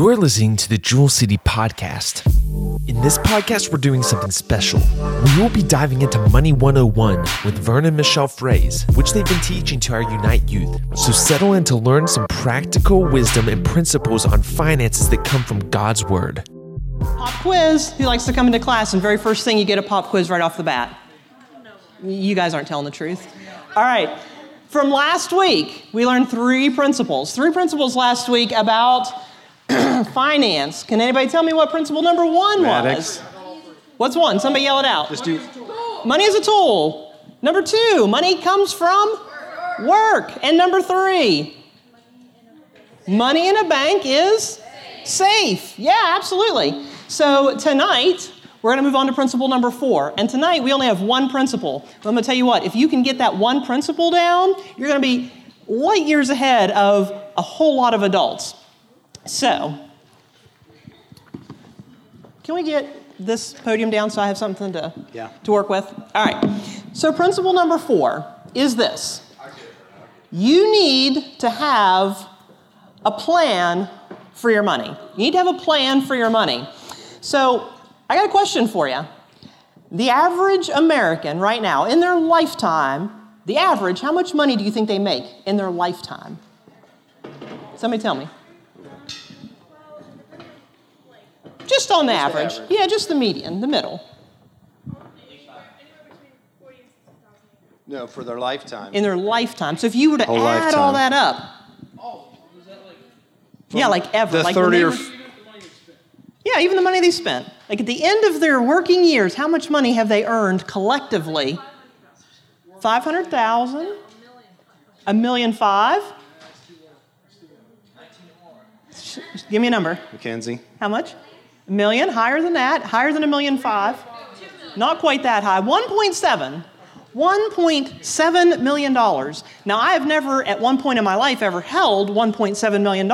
You're listening to the Jewel City Podcast. In this podcast, we're doing something special. We will be diving into Money 101 with Vern and Michelle Fraze, which they've been teaching to our Unite youth. So settle in to learn some practical wisdom and principles on finances that come from God's Word. Pop quiz. Who likes to come into class and very first thing you get a pop quiz right off the bat? You guys aren't telling the truth. All right. From last week, we learned three principles. Three principles last week about finance. Can anybody tell me what principle number one Mathematics. was? What's one? Somebody yell it out. Just do. Money is a tool. Number two, money comes from work. And number three, money in a bank is safe. Yeah, absolutely. So tonight, we're going to move on to principle number four. And tonight, we only have one principle. But I'm going to tell you what, if you can get that one principle down, you're going to be light years ahead of a whole lot of adults. So, can we get this podium down so I have something to, Yeah. to work with? All right. So, principle number four is this you need to have a plan for your money. You need to have a plan for your money. So, I got a question for you. The average American right now, in their lifetime, the average, how much money do you think they make in their lifetime? Somebody tell me. Just on the average. average. Yeah, just the median, the middle. No, for their lifetime. In their lifetime. So if you were to Whole add all lifetime. that up. Oh, yeah, like ever. the like 30 or. were- Yeah, even the money they spent. Like at the end of their working years, how much money have they earned collectively? 500,000? A million five? Give me a number. Mackenzie. How much? Million? Higher than that? Higher than a million five? Not quite that high. 1.7. $1.7 million. Now, I have never, at one point in my life, ever held $1.7 million.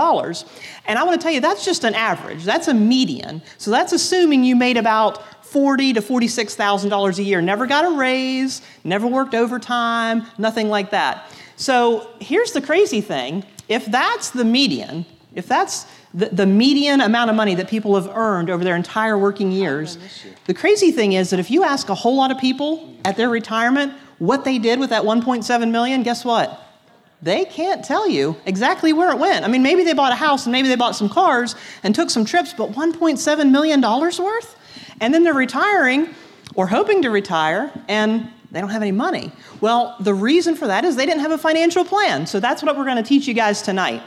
And I want to tell you, that's just an average. That's a median. So that's assuming you made about forty to forty-six thousand dollars a year. Never got a raise, never worked overtime, nothing like that. So here's the crazy thing: if that's the median, if that's the, the median amount of money that people have earned over their entire working years, the crazy thing is that if you ask a whole lot of people at their retirement what they did with that 1.7 million, guess what? they can't tell you exactly where it went. I mean, maybe they bought a house and maybe they bought some cars and took some trips, but $1.7 million worth? And then they're retiring or hoping to retire and they don't have any money. Well, the reason for that is they didn't have a financial plan. So that's what we're going to teach you guys tonight.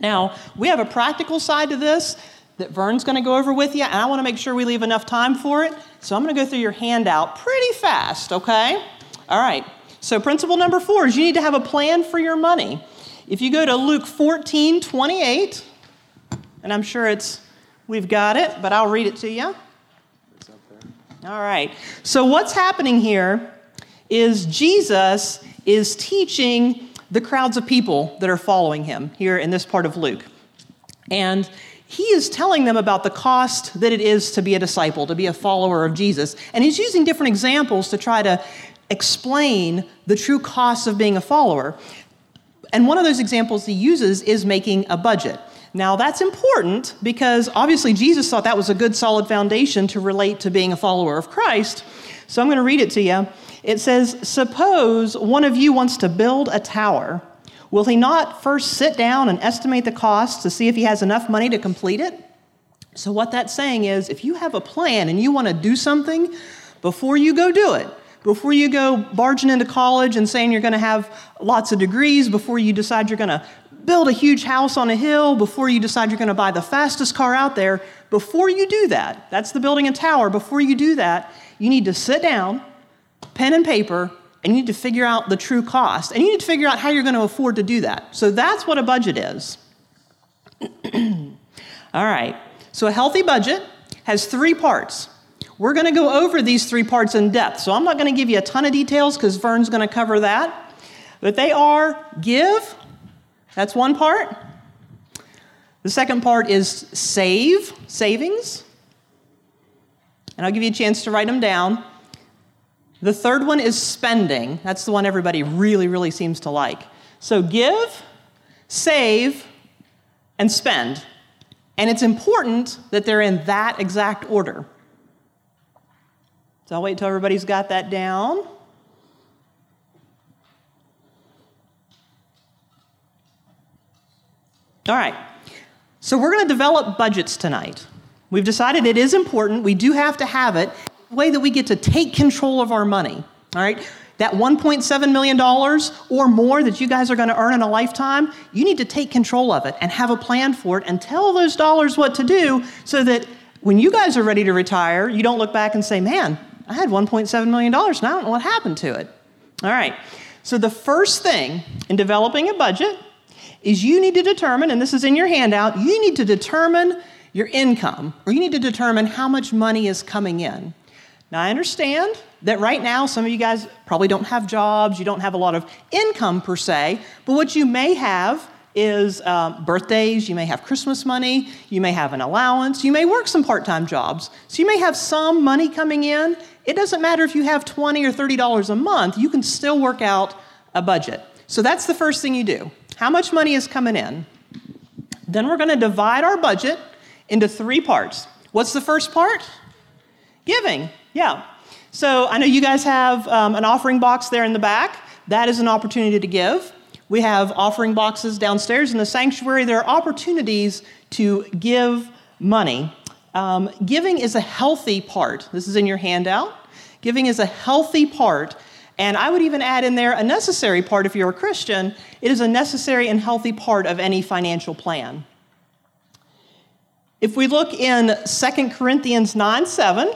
Now, we have a practical side to this that Vern's going to go over with you, and I want to make sure we leave enough time for it. So I'm going to go through your handout pretty fast, okay? All right. So, principle number four is you need to have a plan for your money. If you go to Luke 14 28, and I'm sure it's, we've got it, but I'll read it to you. All right. So, what's happening here is Jesus is teaching the crowds of people that are following him here in this part of Luke. And he is telling them about the cost that it is to be a disciple, to be a follower of Jesus. And he's using different examples to try to explain the true cost of being a follower. And one of those examples he uses is making a budget. Now, that's important because obviously Jesus thought that was a good solid foundation to relate to being a follower of Christ. So I'm going to read it to you. It says, Suppose one of you wants to build a tower. Will he not first sit down and estimate the cost to see if he has enough money to complete it? So, what that's saying is if you have a plan and you want to do something, before you go do it, before you go barging into college and saying you're going to have lots of degrees, before you decide you're going to build a huge house on a hill, before you decide you're going to buy the fastest car out there, before you do that, that's the building a tower, before you do that, you need to sit down, pen and paper, and you need to figure out the true cost. And you need to figure out how you're going to afford to do that. So that's what a budget is. All right. So a healthy budget has three parts. We're going to go over these three parts in depth. So I'm not going to give you a ton of details because Vern's going to cover that. But they are give, that's one part. The second part is save, savings. And I'll give you a chance to write them down. The third one is spending. That's the one everybody really, really seems to like. So give, save, and spend. And it's important that they're in that exact order. So I'll wait until everybody's got that down. All right. So we're going to develop budgets tonight. We've decided it is important. We do have to have it. Way that we get to take control of our money. All right. That $1.7 million or more that you guys are going to earn in a lifetime, you need to take control of it and have a plan for it and tell those dollars what to do so that when you guys are ready to retire, you don't look back and say, man, I had $1.7 million and I don't know what happened to it. All right. So the first thing in developing a budget is you need to determine, and this is in your handout, you need to determine your income, or you need to determine how much money is coming in. Now, I understand that right now some of you guys probably don't have jobs, you don't have a lot of income per se, but what you may have is um, birthdays, you may have Christmas money, you may have an allowance, you may work some part time jobs. So you may have some money coming in. It doesn't matter if you have 20 or $30 a month, you can still work out a budget. So that's the first thing you do. How much money is coming in? Then we're going to divide our budget into three parts. What's the first part? Giving. Yeah. So I know you guys have um, an offering box there in the back. That is an opportunity to give. We have offering boxes downstairs in the sanctuary. There are opportunities to give money. Um, giving is a healthy part. This is in your handout. Giving is a healthy part. And I would even add in there a necessary part if you're a Christian. It is a necessary and healthy part of any financial plan. If we look in 2 Corinthians 9 7,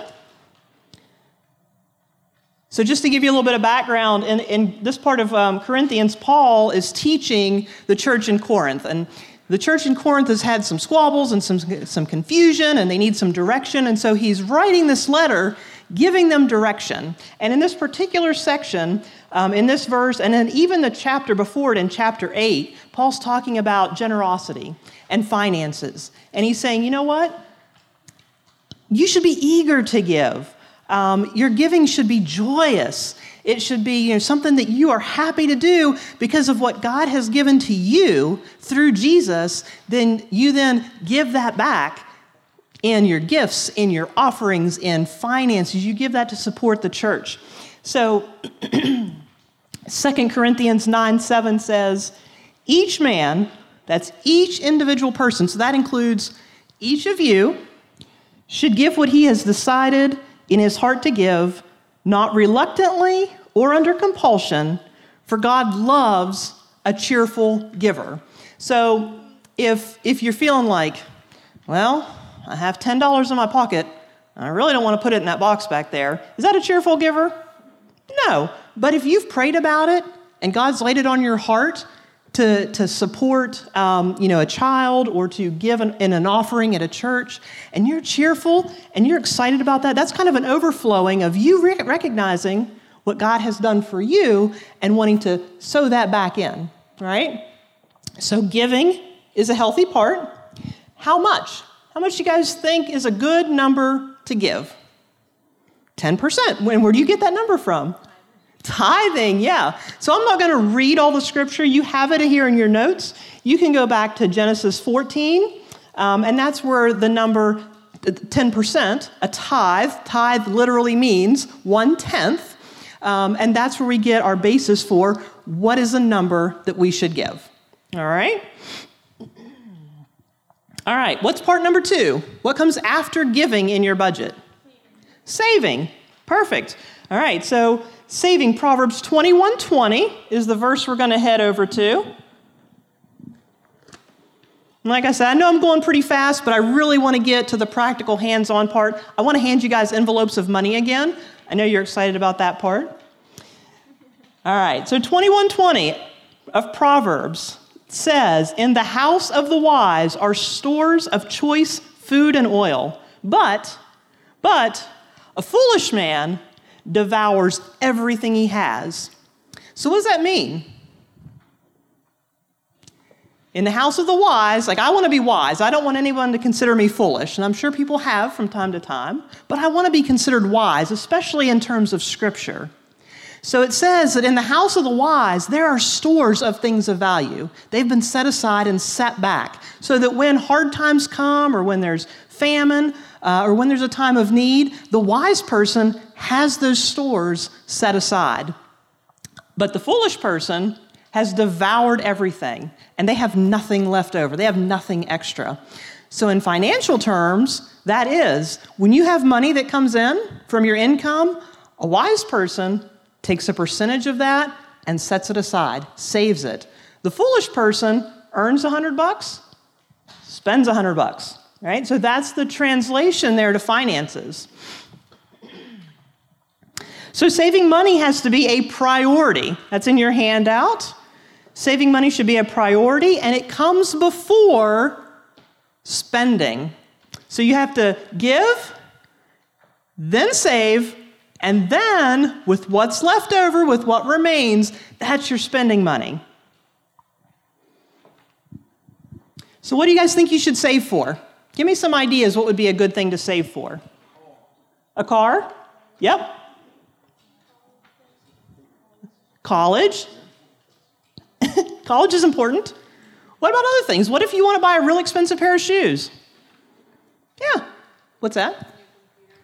so, just to give you a little bit of background, in, in this part of um, Corinthians, Paul is teaching the church in Corinth. And the church in Corinth has had some squabbles and some, some confusion, and they need some direction. And so he's writing this letter giving them direction. And in this particular section, um, in this verse, and then even the chapter before it in chapter 8, Paul's talking about generosity and finances. And he's saying, you know what? You should be eager to give. Um, your giving should be joyous. It should be you know, something that you are happy to do because of what God has given to you through Jesus. Then you then give that back in your gifts, in your offerings, in finances. You give that to support the church. So 2 Corinthians 9 7 says, Each man, that's each individual person, so that includes each of you, should give what he has decided in his heart to give, not reluctantly or under compulsion, for God loves a cheerful giver. So if, if you're feeling like, well, I have $10 in my pocket, I really don't want to put it in that box back there, is that a cheerful giver? No. But if you've prayed about it and God's laid it on your heart, to, to support um, you know, a child or to give an, in an offering at a church, and you're cheerful and you're excited about that, that's kind of an overflowing of you re- recognizing what God has done for you and wanting to sow that back in, right? So giving is a healthy part. How much? How much do you guys think is a good number to give? 10%. When, where do you get that number from? Tithing, yeah. So I'm not going to read all the scripture. You have it here in your notes. You can go back to Genesis 14, um, and that's where the number 10%, a tithe, tithe literally means one tenth, um, and that's where we get our basis for what is a number that we should give. All right? All right, what's part number two? What comes after giving in your budget? Saving. Perfect. All right, so saving Proverbs 21:20 is the verse we're going to head over to. like I said, I know I'm going pretty fast, but I really want to get to the practical hands-on part. I want to hand you guys envelopes of money again. I know you're excited about that part. All right, so 21:20 of Proverbs says, "In the house of the wise are stores of choice food and oil, but but a foolish man devours everything he has. So, what does that mean? In the house of the wise, like I want to be wise. I don't want anyone to consider me foolish. And I'm sure people have from time to time, but I want to be considered wise, especially in terms of scripture. So it says that in the house of the wise, there are stores of things of value. They've been set aside and set back so that when hard times come or when there's famine uh, or when there's a time of need, the wise person has those stores set aside. But the foolish person has devoured everything and they have nothing left over, they have nothing extra. So, in financial terms, that is, when you have money that comes in from your income, a wise person takes a percentage of that and sets it aside, saves it. The foolish person earns a 100 bucks, spends a 100 bucks, right? So that's the translation there to finances. So saving money has to be a priority. That's in your handout. Saving money should be a priority and it comes before spending. So you have to give, then save, and then, with what's left over, with what remains, that's your spending money. So, what do you guys think you should save for? Give me some ideas what would be a good thing to save for. A car? Yep. College? College is important. What about other things? What if you want to buy a real expensive pair of shoes? Yeah. What's that?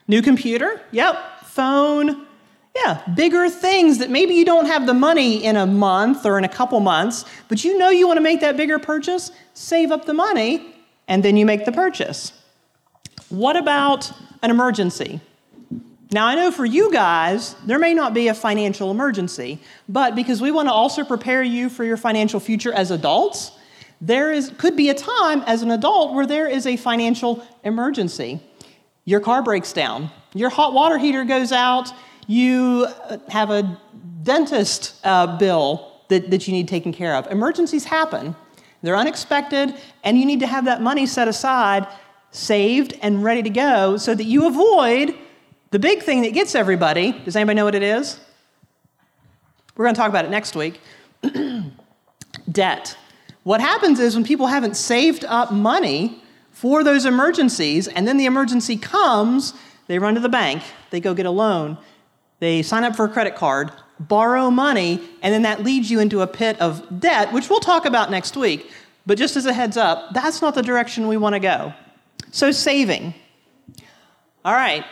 New computer? Yep phone. Yeah, bigger things that maybe you don't have the money in a month or in a couple months, but you know you want to make that bigger purchase, save up the money, and then you make the purchase. What about an emergency? Now, I know for you guys, there may not be a financial emergency, but because we want to also prepare you for your financial future as adults, there is, could be a time as an adult where there is a financial emergency. Your car breaks down, your hot water heater goes out, you uh, have a dentist uh, bill that, that you need taken care of. Emergencies happen, they're unexpected, and you need to have that money set aside, saved, and ready to go so that you avoid the big thing that gets everybody. Does anybody know what it is? We're going to talk about it next week. Debt. What happens is when people haven't saved up money for those emergencies, and then the emergency comes, they run to the bank, they go get a loan, they sign up for a credit card, borrow money, and then that leads you into a pit of debt, which we'll talk about next week. But just as a heads up, that's not the direction we want to go. So, saving. All right,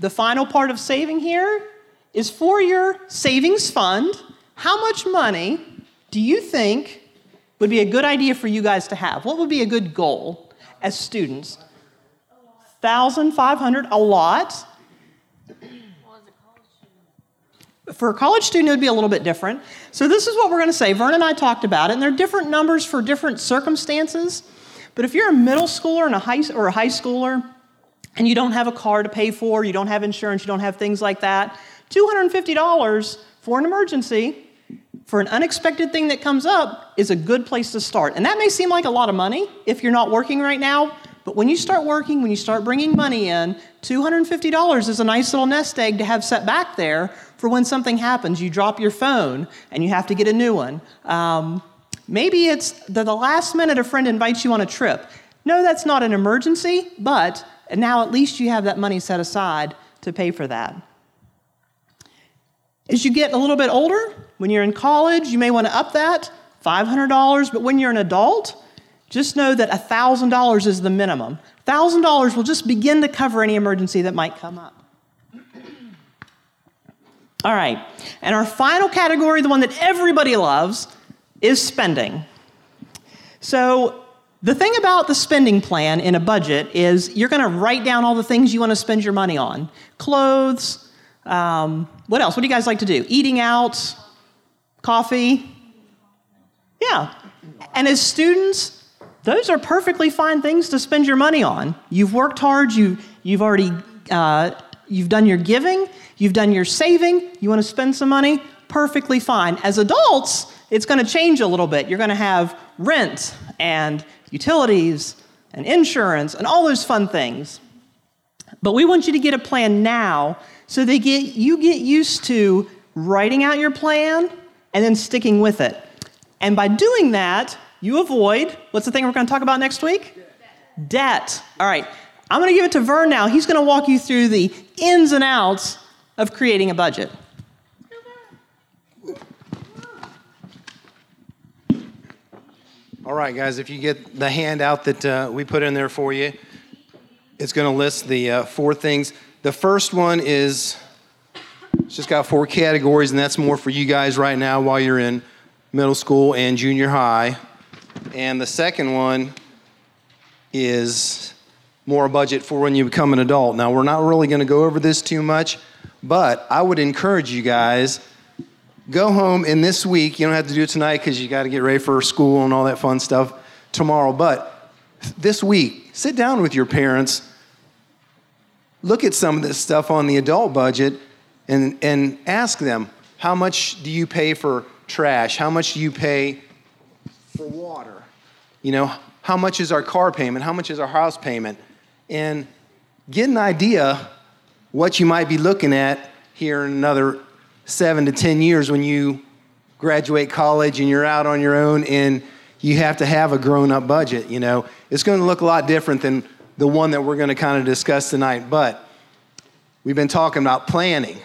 the final part of saving here is for your savings fund. How much money do you think would be a good idea for you guys to have? What would be a good goal as students? 1,500, a lot. For a college student, it would be a little bit different. So, this is what we're going to say. Vern and I talked about it, and there are different numbers for different circumstances. But if you're a middle schooler and a high, or a high schooler, and you don't have a car to pay for, you don't have insurance, you don't have things like that, $250 for an emergency, for an unexpected thing that comes up, is a good place to start. And that may seem like a lot of money if you're not working right now, but when you start working, when you start bringing money in, $250 is a nice little nest egg to have set back there for when something happens. You drop your phone and you have to get a new one. Um, maybe it's the, the last minute a friend invites you on a trip. No, that's not an emergency, but now at least you have that money set aside to pay for that. As you get a little bit older, when you're in college, you may want to up that $500, but when you're an adult, just know that $1,000 is the minimum. $1,000 will just begin to cover any emergency that might come up. All right, and our final category, the one that everybody loves, is spending. So, the thing about the spending plan in a budget is you're going to write down all the things you want to spend your money on clothes, um, what else? What do you guys like to do? Eating out, coffee? Yeah. And as students, those are perfectly fine things to spend your money on. You've worked hard, you, you've already uh, you've done your giving, you've done your saving, you want to spend some money, perfectly fine. As adults, it's going to change a little bit. You're going to have rent and utilities and insurance and all those fun things. But we want you to get a plan now so that get, you get used to writing out your plan and then sticking with it. And by doing that, you avoid what's the thing we're going to talk about next week? Debt. Debt. All right. I'm going to give it to Vern now. He's going to walk you through the ins and outs of creating a budget. All right, guys, if you get the handout that uh, we put in there for you, it's going to list the uh, four things. The first one is it's just got four categories, and that's more for you guys right now while you're in middle school and junior high. And the second one is more a budget for when you become an adult. Now, we're not really going to go over this too much, but I would encourage you guys go home in this week. You don't have to do it tonight because you got to get ready for school and all that fun stuff tomorrow. But this week, sit down with your parents, look at some of this stuff on the adult budget, and, and ask them how much do you pay for trash? How much do you pay for water? You know, how much is our car payment? How much is our house payment? And get an idea what you might be looking at here in another seven to 10 years when you graduate college and you're out on your own and you have to have a grown up budget. You know, it's going to look a lot different than the one that we're going to kind of discuss tonight. But we've been talking about planning,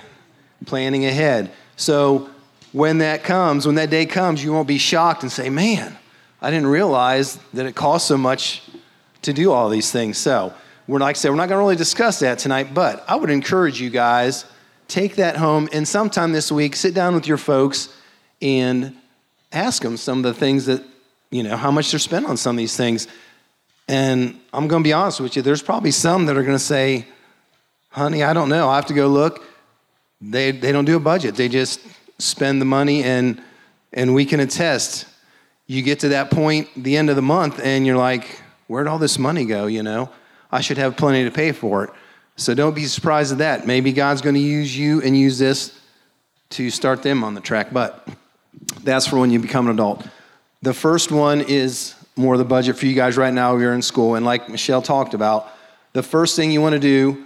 planning ahead. So when that comes, when that day comes, you won't be shocked and say, man, I didn't realize that it costs so much to do all these things. So, we're like I said, we're not going to really discuss that tonight, but I would encourage you guys take that home and sometime this week sit down with your folks and ask them some of the things that you know how much they're spent on some of these things. And I'm going to be honest with you, there's probably some that are going to say, "Honey, I don't know. I have to go look." They they don't do a budget. They just spend the money and and we can attest you get to that point the end of the month and you're like where'd all this money go you know i should have plenty to pay for it so don't be surprised at that. Maybe god's going to use you and use this to start them on the track but that's for when you become an adult. The first one is more the budget for you guys right now you're in school. And like michelle talked about the first thing you want to do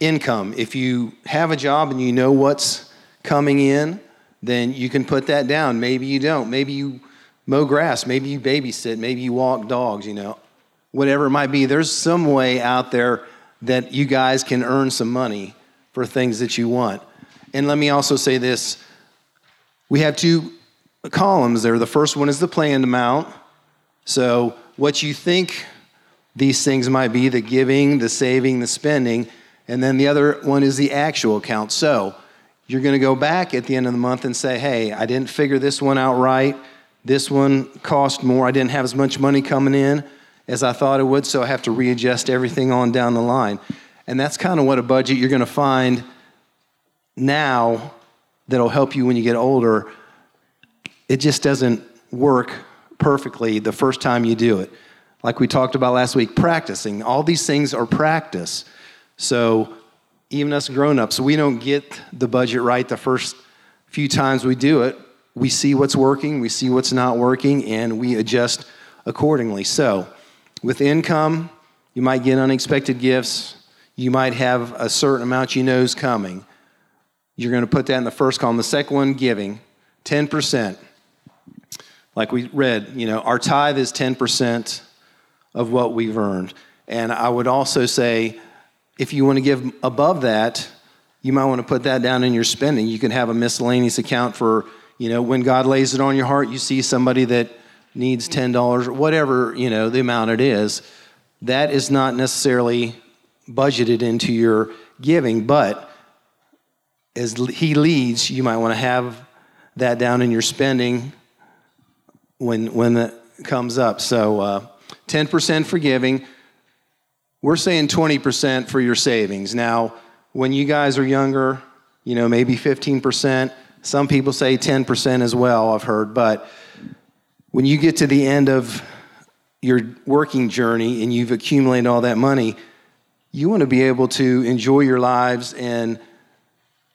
income. If you have a job and you know what's coming in then you can put that down. Maybe you don't. Maybe you mow grass, maybe you babysit, maybe you walk dogs, you know, whatever it might be. There's some way out there that you guys can earn some money for things that you want. And let me also say this we have two columns there. The first one is the planned amount. So, what you think these things might be the giving, the saving, the spending. And then the other one is the actual account. So, you're going to go back at the end of the month and say, hey, I didn't figure this one out right. This one cost more. I didn't have as much money coming in as I thought it would, so I have to readjust everything on down the line. And that's kind of what a budget you're going to find now that'll help you when you get older. It just doesn't work perfectly the first time you do it. Like we talked about last week, practicing. All these things are practice. So even us grown ups, we don't get the budget right the first few times we do it we see what's working, we see what's not working, and we adjust accordingly. So, with income, you might get unexpected gifts. You might have a certain amount you know is coming. You're going to put that in the first column. The second one, giving, 10%. Like we read, you know, our tithe is 10% of what we've earned. And I would also say, if you want to give above that, you might want to put that down in your spending. You can have a miscellaneous account for you know, when God lays it on your heart, you see somebody that needs $10 or whatever, you know, the amount it is. That is not necessarily budgeted into your giving, but as He leads, you might want to have that down in your spending when, when it comes up. So, uh, 10% for giving. We're saying 20% for your savings. Now, when you guys are younger, you know, maybe 15%. Some people say 10% as well, I've heard. But when you get to the end of your working journey and you've accumulated all that money, you want to be able to enjoy your lives and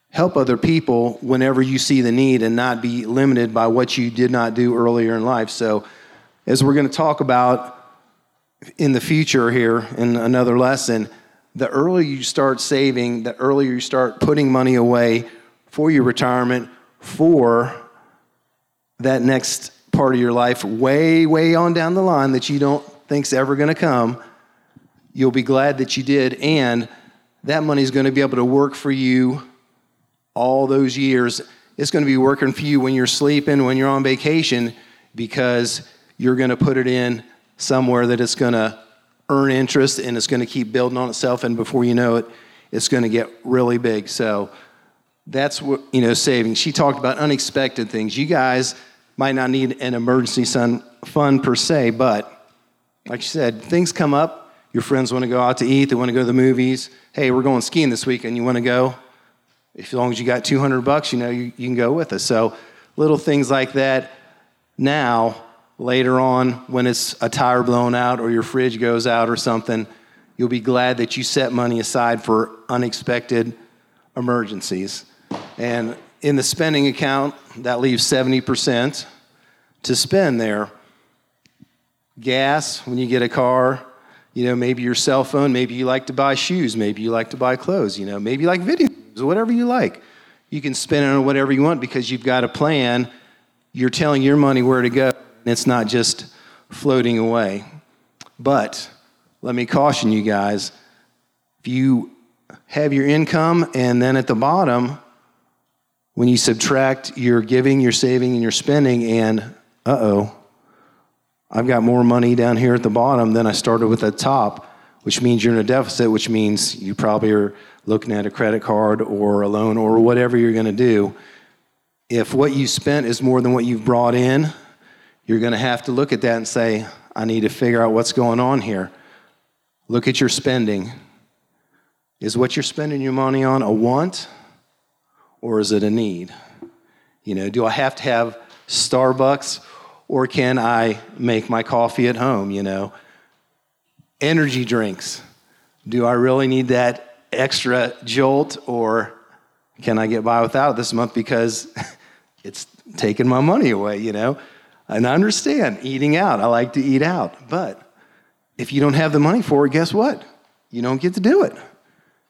help other people whenever you see the need and not be limited by what you did not do earlier in life. So, as we're going to talk about in the future here in another lesson, the earlier you start saving, the earlier you start putting money away for your retirement, for that next part of your life, way, way on down the line that you don't think's ever going to come, you'll be glad that you did. And that money is going to be able to work for you all those years. It's going to be working for you when you're sleeping, when you're on vacation, because you're going to put it in somewhere that it's going to earn interest and it's going to keep building on itself. And before you know it, it's going to get really big. So that's what, you know, saving. She talked about unexpected things. You guys might not need an emergency fund per se, but like you said, things come up. Your friends want to go out to eat, they want to go to the movies. Hey, we're going skiing this weekend. You want to go? As long as you got 200 bucks, you know, you, you can go with us. So little things like that. Now, later on, when it's a tire blown out or your fridge goes out or something, you'll be glad that you set money aside for unexpected emergencies. And in the spending account, that leaves 70% to spend there. Gas, when you get a car, you know, maybe your cell phone, maybe you like to buy shoes, maybe you like to buy clothes, you know, maybe you like video games, whatever you like. You can spend it on whatever you want because you've got a plan. You're telling your money where to go, and it's not just floating away. But let me caution you guys if you have your income and then at the bottom, when you subtract your giving, your saving, and your spending, and uh oh, I've got more money down here at the bottom than I started with at the top, which means you're in a deficit, which means you probably are looking at a credit card or a loan or whatever you're going to do. If what you spent is more than what you've brought in, you're going to have to look at that and say, I need to figure out what's going on here. Look at your spending. Is what you're spending your money on a want or is it a need? You know, do I have to have Starbucks or can I make my coffee at home? You know, energy drinks. Do I really need that extra jolt or can I get by without it this month because it's taking my money away, you know? And I understand eating out. I like to eat out. But if you don't have the money for it, guess what? You don't get to do it.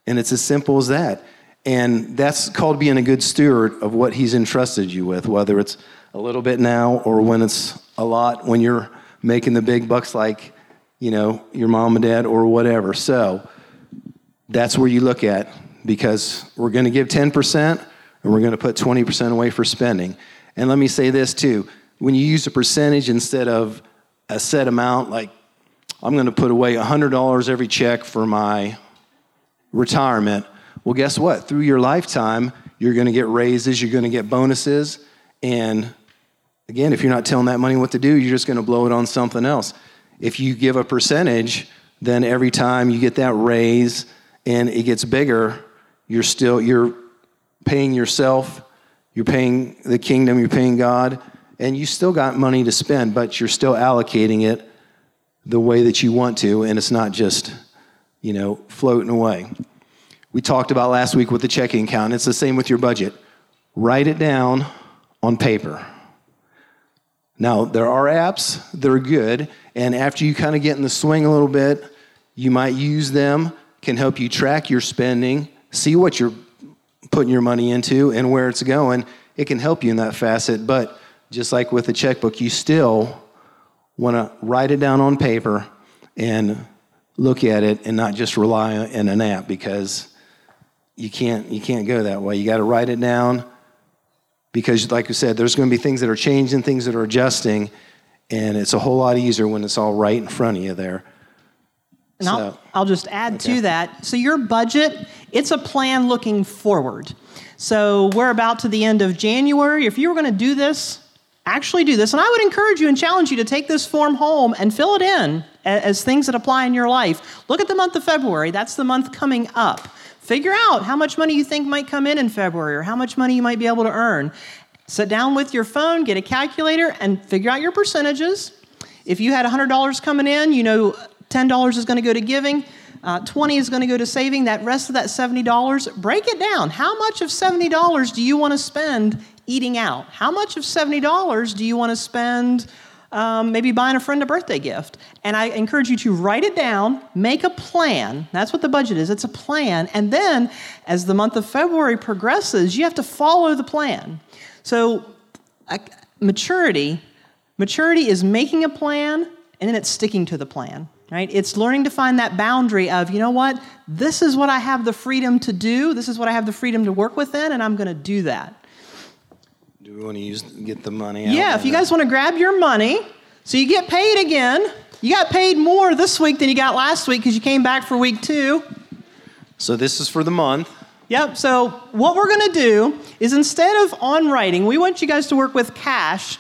And it's as simple as that. And that's called being a good steward of what He's entrusted you with, whether it's a little bit now or when it's a lot, when you're making the big bucks like, you know, your mom and dad or whatever. So that's where you look at because we're going to give 10% and we're going to put 20% away for spending. And let me say this too when you use a percentage instead of a set amount, like I'm going to put away $100 every check for my retirement. Well, guess what? Through your lifetime, you're going to get raises, you're going to get bonuses. And again, if you're not telling that money what to do, you're just going to blow it on something else. If you give a percentage, then every time you get that raise and it gets bigger, you're still you're paying yourself, you're paying the kingdom, you're paying God, and you still got money to spend, but you're still allocating it the way that you want to, and it's not just, you know, floating away. We talked about last week with the checking account. It's the same with your budget. Write it down on paper. Now, there are apps that are good, and after you kind of get in the swing a little bit, you might use them, can help you track your spending, see what you're putting your money into and where it's going. It can help you in that facet, but just like with a checkbook, you still want to write it down on paper and look at it and not just rely on an app because you can't you can't go that way. You got to write it down because, like I said, there's going to be things that are changing, things that are adjusting, and it's a whole lot easier when it's all right in front of you there. And so, I'll, I'll just add okay. to that. So your budget, it's a plan looking forward. So we're about to the end of January. If you were going to do this actually do this. And I would encourage you and challenge you to take this form home and fill it in as things that apply in your life. Look at the month of February, that's the month coming up. Figure out how much money you think might come in in February or how much money you might be able to earn. Sit down with your phone, get a calculator, and figure out your percentages. If you had $100 coming in, you know $10 is going to go to giving. Uh, 20 is going to go to saving that rest of that $70 break it down how much of $70 do you want to spend eating out? How much of $70 do you want to spend um, maybe buying a friend a birthday gift? And I encourage you to write it down, make a plan. That's what the budget is it's a plan. And then as the month of February progresses, you have to follow the plan. So, uh, maturity. Maturity is making a plan and then it's sticking to the plan right? It's learning to find that boundary of, you know what, this is what I have the freedom to do, this is what I have the freedom to work within, and I'm going to do that. Do we want to use get the money? Yeah, if you guys want to grab your money, So you get paid again. You got paid more this week than you got last week because you came back for week two. So this is for the month. Yep. So what we're going to do is instead of on writing, we want you guys to work with cash.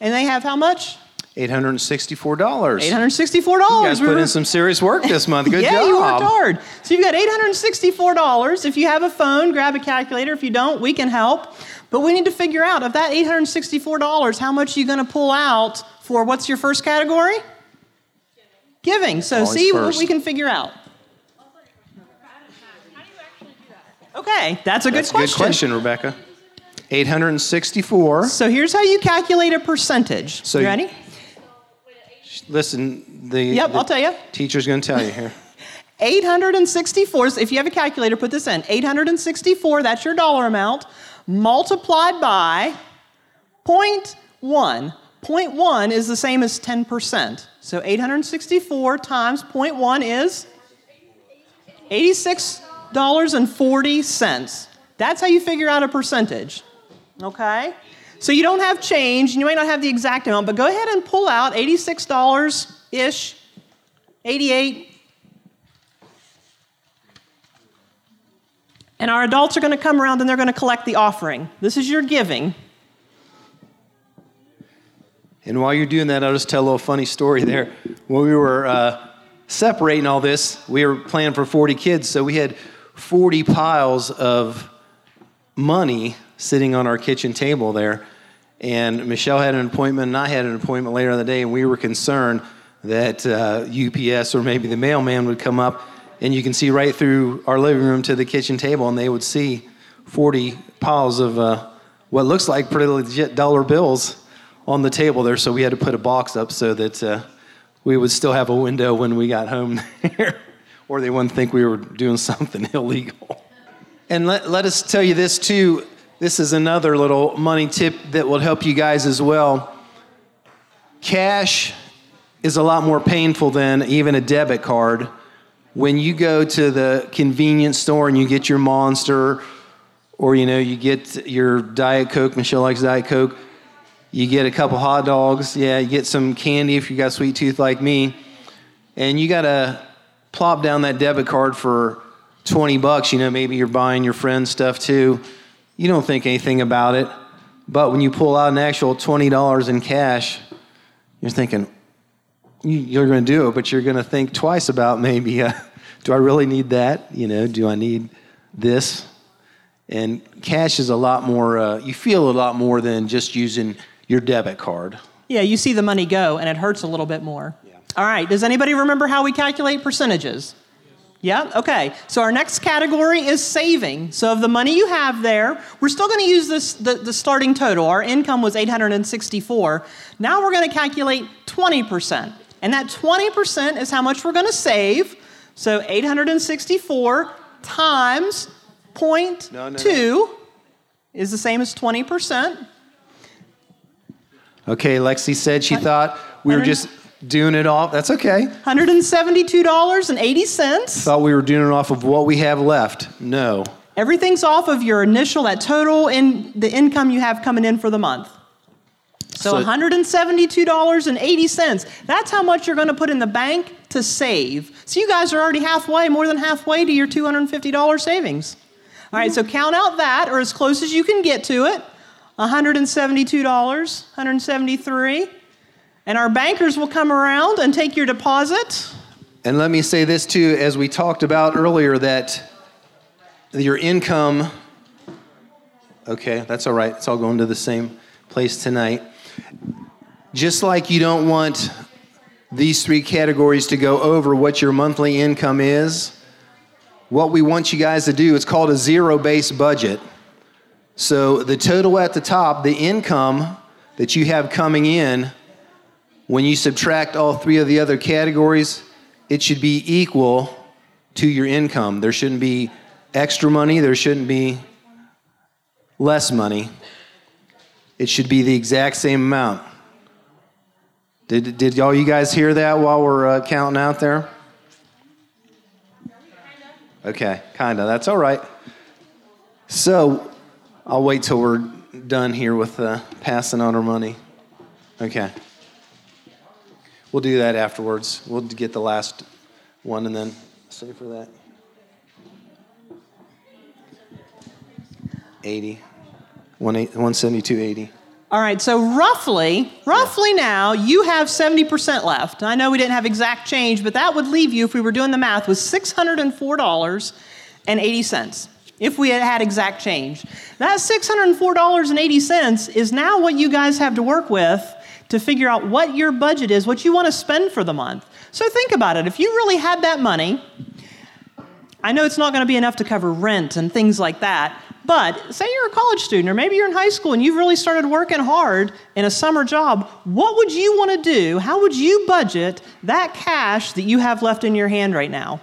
And they have how much? $864. $864. You guys put in some serious work this month. Good yeah, job. you worked hard. So you've got $864. If you have a phone, grab a calculator. If you don't, we can help. But we need to figure out of that $864, how much are you going to pull out for what's your first category? Giving. Giving. So Always see first. what we can figure out. Okay, that's a good That's a question. good question, Rebecca. 864. So here's how you calculate a percentage. So you you- ready? Listen, the, Yep, the I'll tell you. teacher's going to tell you here. 864, so if you have a calculator, put this in. 864, that's your dollar amount, multiplied by 0.1. 0.1 is the same as 10%. So 864 times 0.1 is $86.40. That's how you figure out a percentage. Okay? So you don't have change, and you may not have the exact amount, but go ahead and pull out $86 ish, 88 And our adults are going to come around and they're going to collect the offering. This is your giving. And while you're doing that, I'll just tell a little funny story there. When we were uh, separating all this, we were planning for 40 kids, so we had 40 piles of money sitting on our kitchen table there. And Michelle had an appointment, and I had an appointment later in the day, and we were concerned that uh, UPS or maybe the mailman would come up, and you can see right through our living room to the kitchen table, and they would see 40 piles of uh, what looks like pretty legit dollar bills on the table there. So we had to put a box up so that uh, we would still have a window when we got home there, or they wouldn't think we were doing something illegal. And let, let us tell you this too. This is another little money tip that will help you guys as well. Cash is a lot more painful than even a debit card. When you go to the convenience store and you get your Monster, or you know you get your Diet Coke. Michelle likes Diet Coke. You get a couple hot dogs. Yeah, you get some candy if you got sweet tooth like me, and you gotta plop down that debit card for 20 bucks. You know, maybe you're buying your friend stuff too. You don't think anything about it. But when you pull out an actual $20 in cash, you're thinking, you're going to do it, but you're going to think twice about maybe, uh, do I really need that? You know, do I need this? And cash is a lot more, uh, you feel a lot more than just using your debit card. Yeah, you see the money go and it hurts a little bit more. Yeah. All right, does anybody remember how we calculate percentages? Yeah, okay. So our next category is saving. So of the money you have there, we're still going to use this the, the starting total. Our income was 864. Now we're going to calculate 20%. And that 20% is how much we're going to save. So 864 times 0.2 No, no, no. is the same as 20%. Okay, Lexi said she thought we were just doing it off. That's okay. $172.80. Thought we were doing it off of what we have left. No. Everything's off of your initial, that total in the income you have coming in for the month. So, So- $172.80. That's how much you're going to put in the bank to save. So you guys are already halfway, more than halfway to your $250 savings. All right, so count out that, or as close as you can get to it. $172, 173. And our bankers will come around and take your deposit. And let me say this too, as we talked about earlier, that your income, okay, that's all right. It's all going to the same place tonight. Just like you don't want these three categories to go over what your monthly income is, what we want you guys to do, it's called a zero based budget. So the total at the top, the income that you have coming in, when you subtract all three of the other categories, it should be equal to your income. There shouldn't be extra money, there shouldn't be less money. It should be the exact same amount. Did, did all you guys hear that while we're uh, counting out there? Okay, kind of. That's all right. So I'll wait till we're done here with uh, passing on our money. Okay. We'll do that afterwards. We'll get the last one and then say for that. 80. 172.80. All right, so roughly, roughly now, you have 70% left. I know we didn't have exact change, but that would leave you, if we were doing the math, with $604.80 if we had had exact change. That $604.80 is now what you guys have to work with to figure out what your budget is, what you want to spend for the month. So think about it. If you really had that money, I know it's not going to be enough to cover rent and things like that, but say you're a college student, or maybe you're in high school and you've really started working hard in a summer job. What would you want to do? How would you budget that cash that you have left in your hand right now?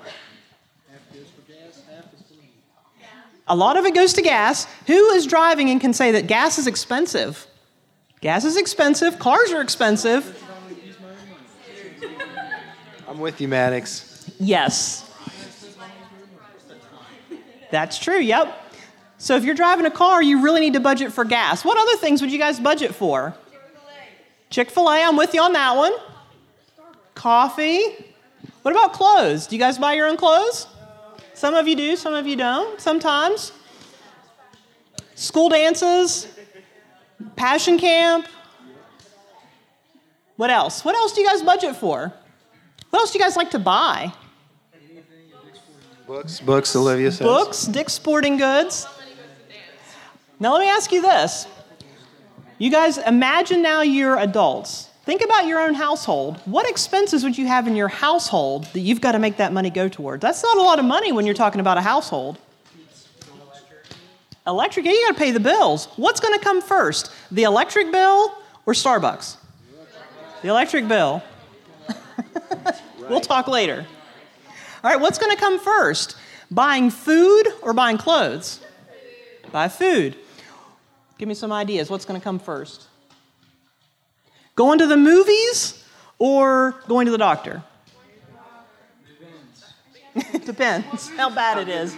A lot of it goes to gas. Who is driving and can say that gas is expensive? Gas is expensive, cars are expensive. I'm with you, Maddox. Yes. That's true, yep. So if you're driving a car, you really need to budget for gas. What other things would you guys budget for? Chick fil A, I'm with you on that one. Coffee. What about clothes? Do you guys buy your own clothes? Some of you do, some of you don't, sometimes. School dances, passion camp. What else? What else do you guys budget for? What else do you guys like to buy? Books, books, Olivia says. Books, Dick's Sporting Goods. Now, let me ask you this. You guys, imagine now you're adults. Think about your own household. What expenses would you have in your household that you've got to make that money go towards? That's not a lot of money when you're talking about a household. Electric, you got to pay the bills. What's going to come first, the electric bill or Starbucks? The electric bill. we'll talk later. All right, what's going to come first? Buying food or buying clothes? Buy food. Give me some ideas. What's going to come first? Going to the movies or going to the doctor? Depends. Depends how bad it is.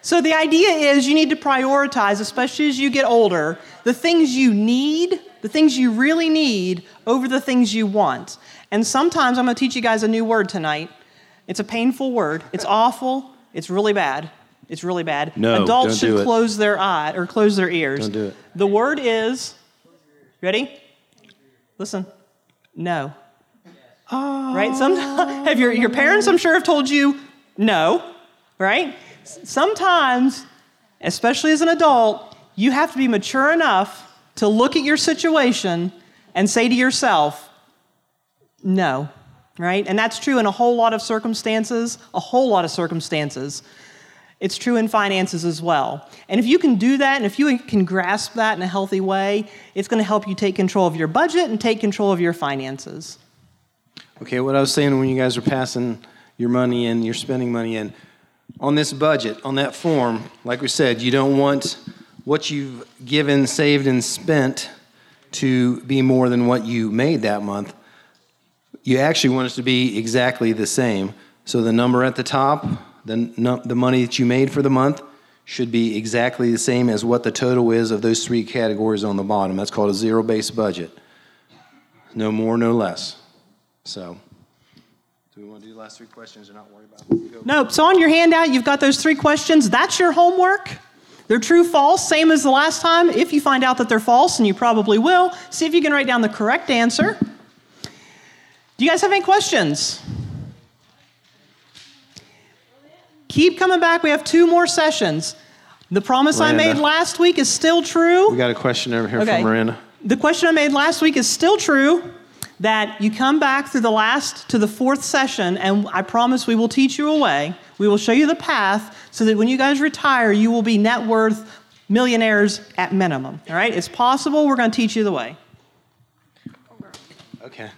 So the idea is you need to prioritize, especially as you get older, the things you need, the things you really need, over the things you want. And sometimes I'm going to teach you guys a new word tonight. It's a painful word. It's awful. It's really bad. It's really bad. No, Adults don't do should it. close their eye or close their ears. Don't do it. The word is ready? Listen. No. Oh. Right? Sometimes have your, your parents I'm sure have told you no, right? Sometimes, especially as an adult, you have to be mature enough to look at your situation and say to yourself, no, right? And that's true in a whole lot of circumstances, a whole lot of circumstances. It's true in finances as well. And if you can do that and if you can grasp that in a healthy way, it's going to help you take control of your budget and take control of your finances. Okay, what I was saying when you guys are passing your money in, you're spending money in, on this budget, on that form, like we said, you don't want what you've given, saved, and spent to be more than what you made that month. You actually want it to be exactly the same. So the number at the top, the, the money that you made for the month, should be exactly the same as what the total is of those three categories on the bottom. That's called a zero based budget. No more, no less. So, do we want to do the last three questions or not worry about it? Go. Nope. So on your handout, you've got those three questions. That's your homework. They're true, false, same as the last time. If you find out that they're false, and you probably will, see if you can write down the correct answer. Do you guys have any questions? Keep coming back. We have two more sessions. The promise I made last week is still true. We got a question over here Okay. from Miranda. The question I made last week is still true that you come back through the last to the fourth session, and I promise we will teach you a way. We will show you the path so that when you guys retire, you will be net worth millionaires at minimum. All right? It's possible. We're going to teach you the way. Okay.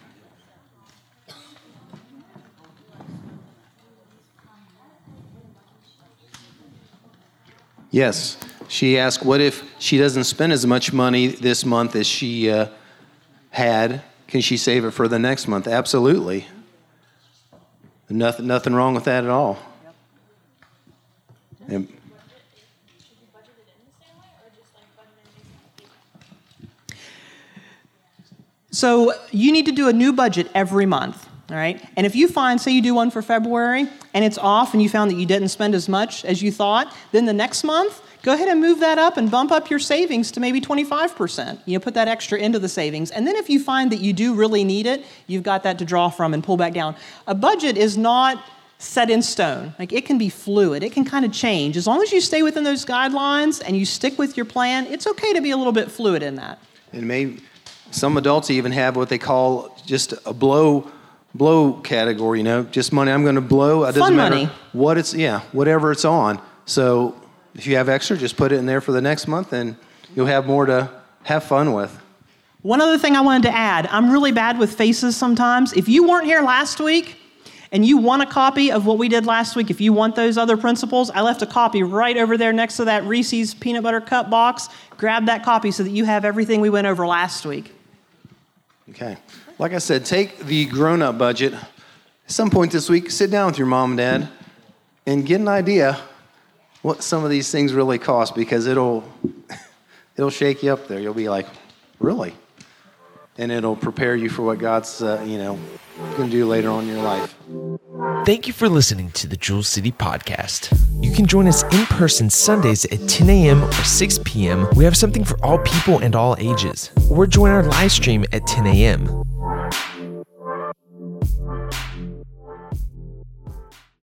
Yes. She asked, what if she doesn't spend as much money this month as she uh, had? Can she save it for the next month? Absolutely. Nothing, nothing wrong with that at all. And- So you need to do a new budget every month. All right. And if you find, say, you do one for February and it's off and you found that you didn't spend as much as you thought, then the next month, go ahead and move that up and bump up your savings to maybe 25%. You know, put that extra into the savings. And then if you find that you do really need it, you've got that to draw from and pull back down. A budget is not set in stone. Like it can be fluid. It can kind of change. As long as you stay within those guidelines and you stick with your plan, it's okay to be a little bit fluid in that. And maybe some adults even have what they call just a blow blow category, you know, just money I'm going to blow. It doesn't Fun matter money. what it's yeah, whatever it's on. So if you have extra, just put it in there for the next month and you'll have more to have fun with. One other thing I wanted to add I'm really bad with faces sometimes. If you weren't here last week and you want a copy of what we did last week, if you want those other principles, I left a copy right over there next to that Reese's peanut butter cup box. Grab that copy so that you have everything we went over last week. Okay. Like I said, take the grown up budget. At some point this week, sit down with your mom and dad and get an idea what some of these things really cost because it'll it'll shake you up there. You'll be like, really? And it'll prepare you for what God's uh, you know going to do later on in your life. Thank you for listening to the Jewel City Podcast. You can join us in person Sundays at 10 a.m. or 6 p.m. We have something for all people and all ages. Or join our live stream at 10 a.m.